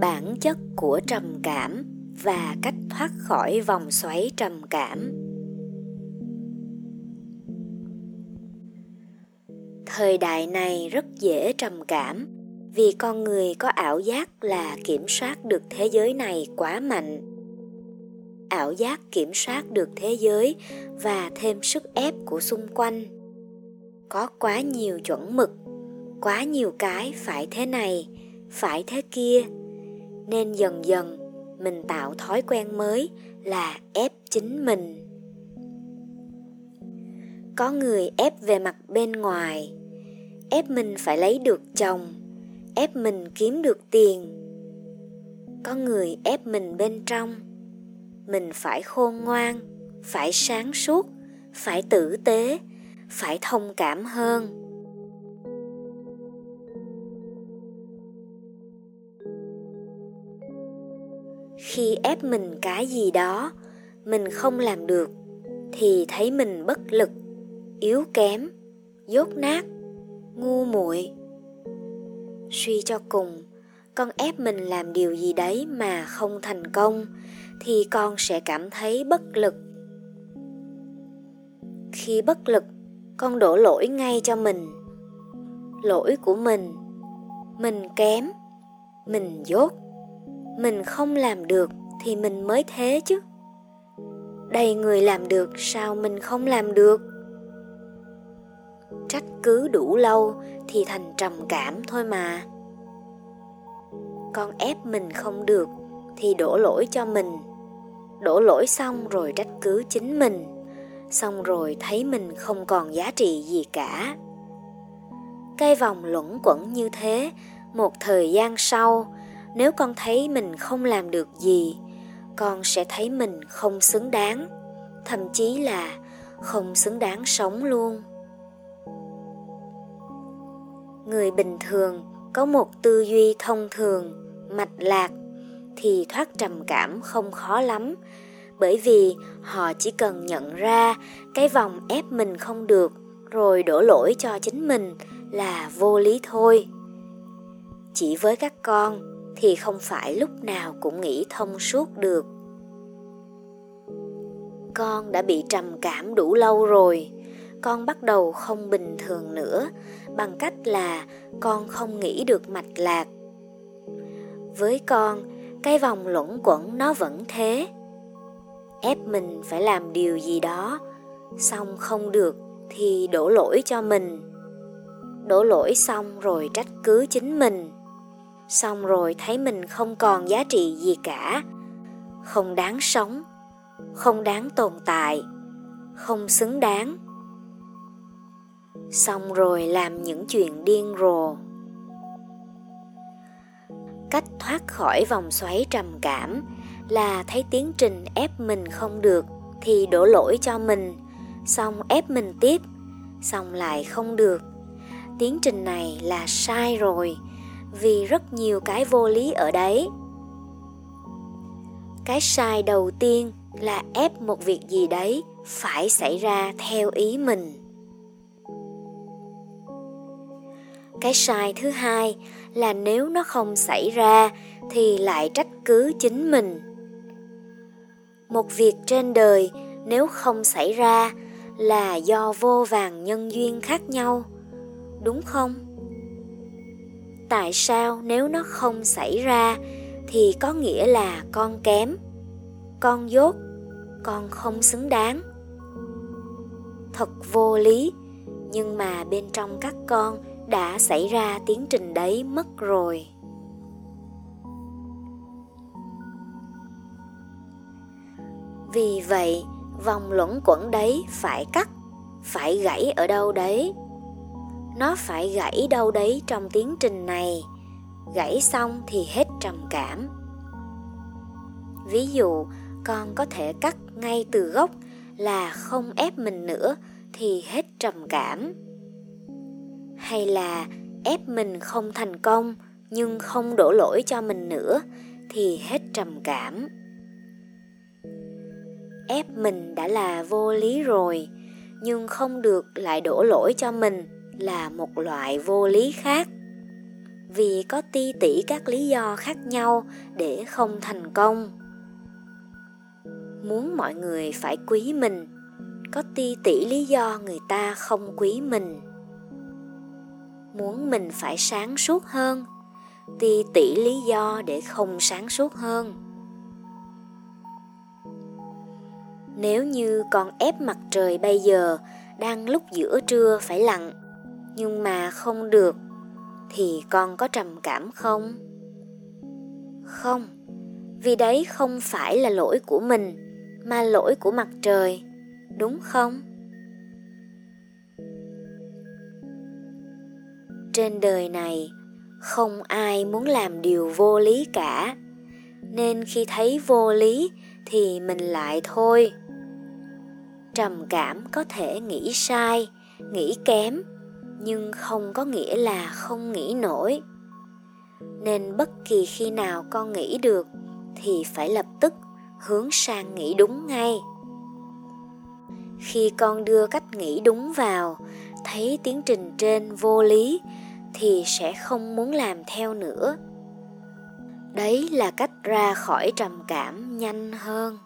bản chất của trầm cảm và cách thoát khỏi vòng xoáy trầm cảm. Thời đại này rất dễ trầm cảm vì con người có ảo giác là kiểm soát được thế giới này quá mạnh. Ảo giác kiểm soát được thế giới và thêm sức ép của xung quanh. Có quá nhiều chuẩn mực, quá nhiều cái phải thế này, phải thế kia nên dần dần mình tạo thói quen mới là ép chính mình. Có người ép về mặt bên ngoài, ép mình phải lấy được chồng, ép mình kiếm được tiền. Có người ép mình bên trong, mình phải khôn ngoan, phải sáng suốt, phải tử tế, phải thông cảm hơn. Khi ép mình cái gì đó, mình không làm được, thì thấy mình bất lực, yếu kém, dốt nát, ngu muội. Suy cho cùng, con ép mình làm điều gì đấy mà không thành công, thì con sẽ cảm thấy bất lực. Khi bất lực, con đổ lỗi ngay cho mình. Lỗi của mình mình kém, mình dốt mình không làm được thì mình mới thế chứ. Đầy người làm được sao mình không làm được? Trách cứ đủ lâu thì thành trầm cảm thôi mà. Con ép mình không được thì đổ lỗi cho mình. Đổ lỗi xong rồi trách cứ chính mình. Xong rồi thấy mình không còn giá trị gì cả. Cây vòng luẩn quẩn như thế, một thời gian sau nếu con thấy mình không làm được gì, con sẽ thấy mình không xứng đáng. Thậm chí là không xứng đáng sống luôn. Người bình thường có một tư duy thông thường, mạch lạc, thì thoát trầm cảm không khó lắm. Bởi vì họ chỉ cần nhận ra cái vòng ép mình không được, rồi đổ lỗi cho chính mình là vô lý thôi. Chỉ với các con thì không phải lúc nào cũng nghĩ thông suốt được. Con đã bị trầm cảm đủ lâu rồi, con bắt đầu không bình thường nữa, bằng cách là con không nghĩ được mạch lạc. Với con, cái vòng luẩn quẩn nó vẫn thế. Ép mình phải làm điều gì đó, xong không được thì đổ lỗi cho mình. Đổ lỗi xong rồi trách cứ chính mình xong rồi thấy mình không còn giá trị gì cả. Không đáng sống, không đáng tồn tại, không xứng đáng. Xong rồi làm những chuyện điên rồ. Cách thoát khỏi vòng xoáy trầm cảm là thấy tiến trình ép mình không được thì đổ lỗi cho mình. Xong ép mình tiếp, xong lại không được. Tiến trình này là sai rồi vì rất nhiều cái vô lý ở đấy. Cái sai đầu tiên là ép một việc gì đấy phải xảy ra theo ý mình. Cái sai thứ hai là nếu nó không xảy ra thì lại trách cứ chính mình. Một việc trên đời nếu không xảy ra là do vô vàng nhân duyên khác nhau, đúng không? Tại sao nếu nó không xảy ra thì có nghĩa là con kém, con dốt, con không xứng đáng? Thật vô lý, nhưng mà bên trong các con đã xảy ra tiến trình đấy mất rồi. Vì vậy, vòng luẩn quẩn đấy phải cắt, phải gãy ở đâu đấy? Nó phải gãy đâu đấy trong tiến trình này. Gãy xong thì hết trầm cảm. Ví dụ, con có thể cắt ngay từ gốc là không ép mình nữa thì hết trầm cảm. Hay là ép mình không thành công nhưng không đổ lỗi cho mình nữa thì hết trầm cảm. Ép mình đã là vô lý rồi nhưng không được lại đổ lỗi cho mình là một loại vô lý khác. Vì có ti tỷ các lý do khác nhau để không thành công. Muốn mọi người phải quý mình, có ti tỷ lý do người ta không quý mình. Muốn mình phải sáng suốt hơn, ti tỷ lý do để không sáng suốt hơn. Nếu như con ép mặt trời bây giờ đang lúc giữa trưa phải lặn nhưng mà không được, thì con có trầm cảm không? Không, vì đấy không phải là lỗi của mình, mà lỗi của mặt trời, đúng không? Trên đời này, không ai muốn làm điều vô lý cả. Nên khi thấy vô lý, thì mình lại thôi. Trầm cảm có thể nghĩ sai, nghĩ kém nhưng không có nghĩa là không nghĩ nổi. Nên bất kỳ khi nào con nghĩ được thì phải lập tức hướng sang nghĩ đúng ngay. Khi con đưa cách nghĩ đúng vào, thấy tiến trình trên vô lý, thì sẽ không muốn làm theo nữa. Đấy là cách ra khỏi trầm cảm nhanh hơn.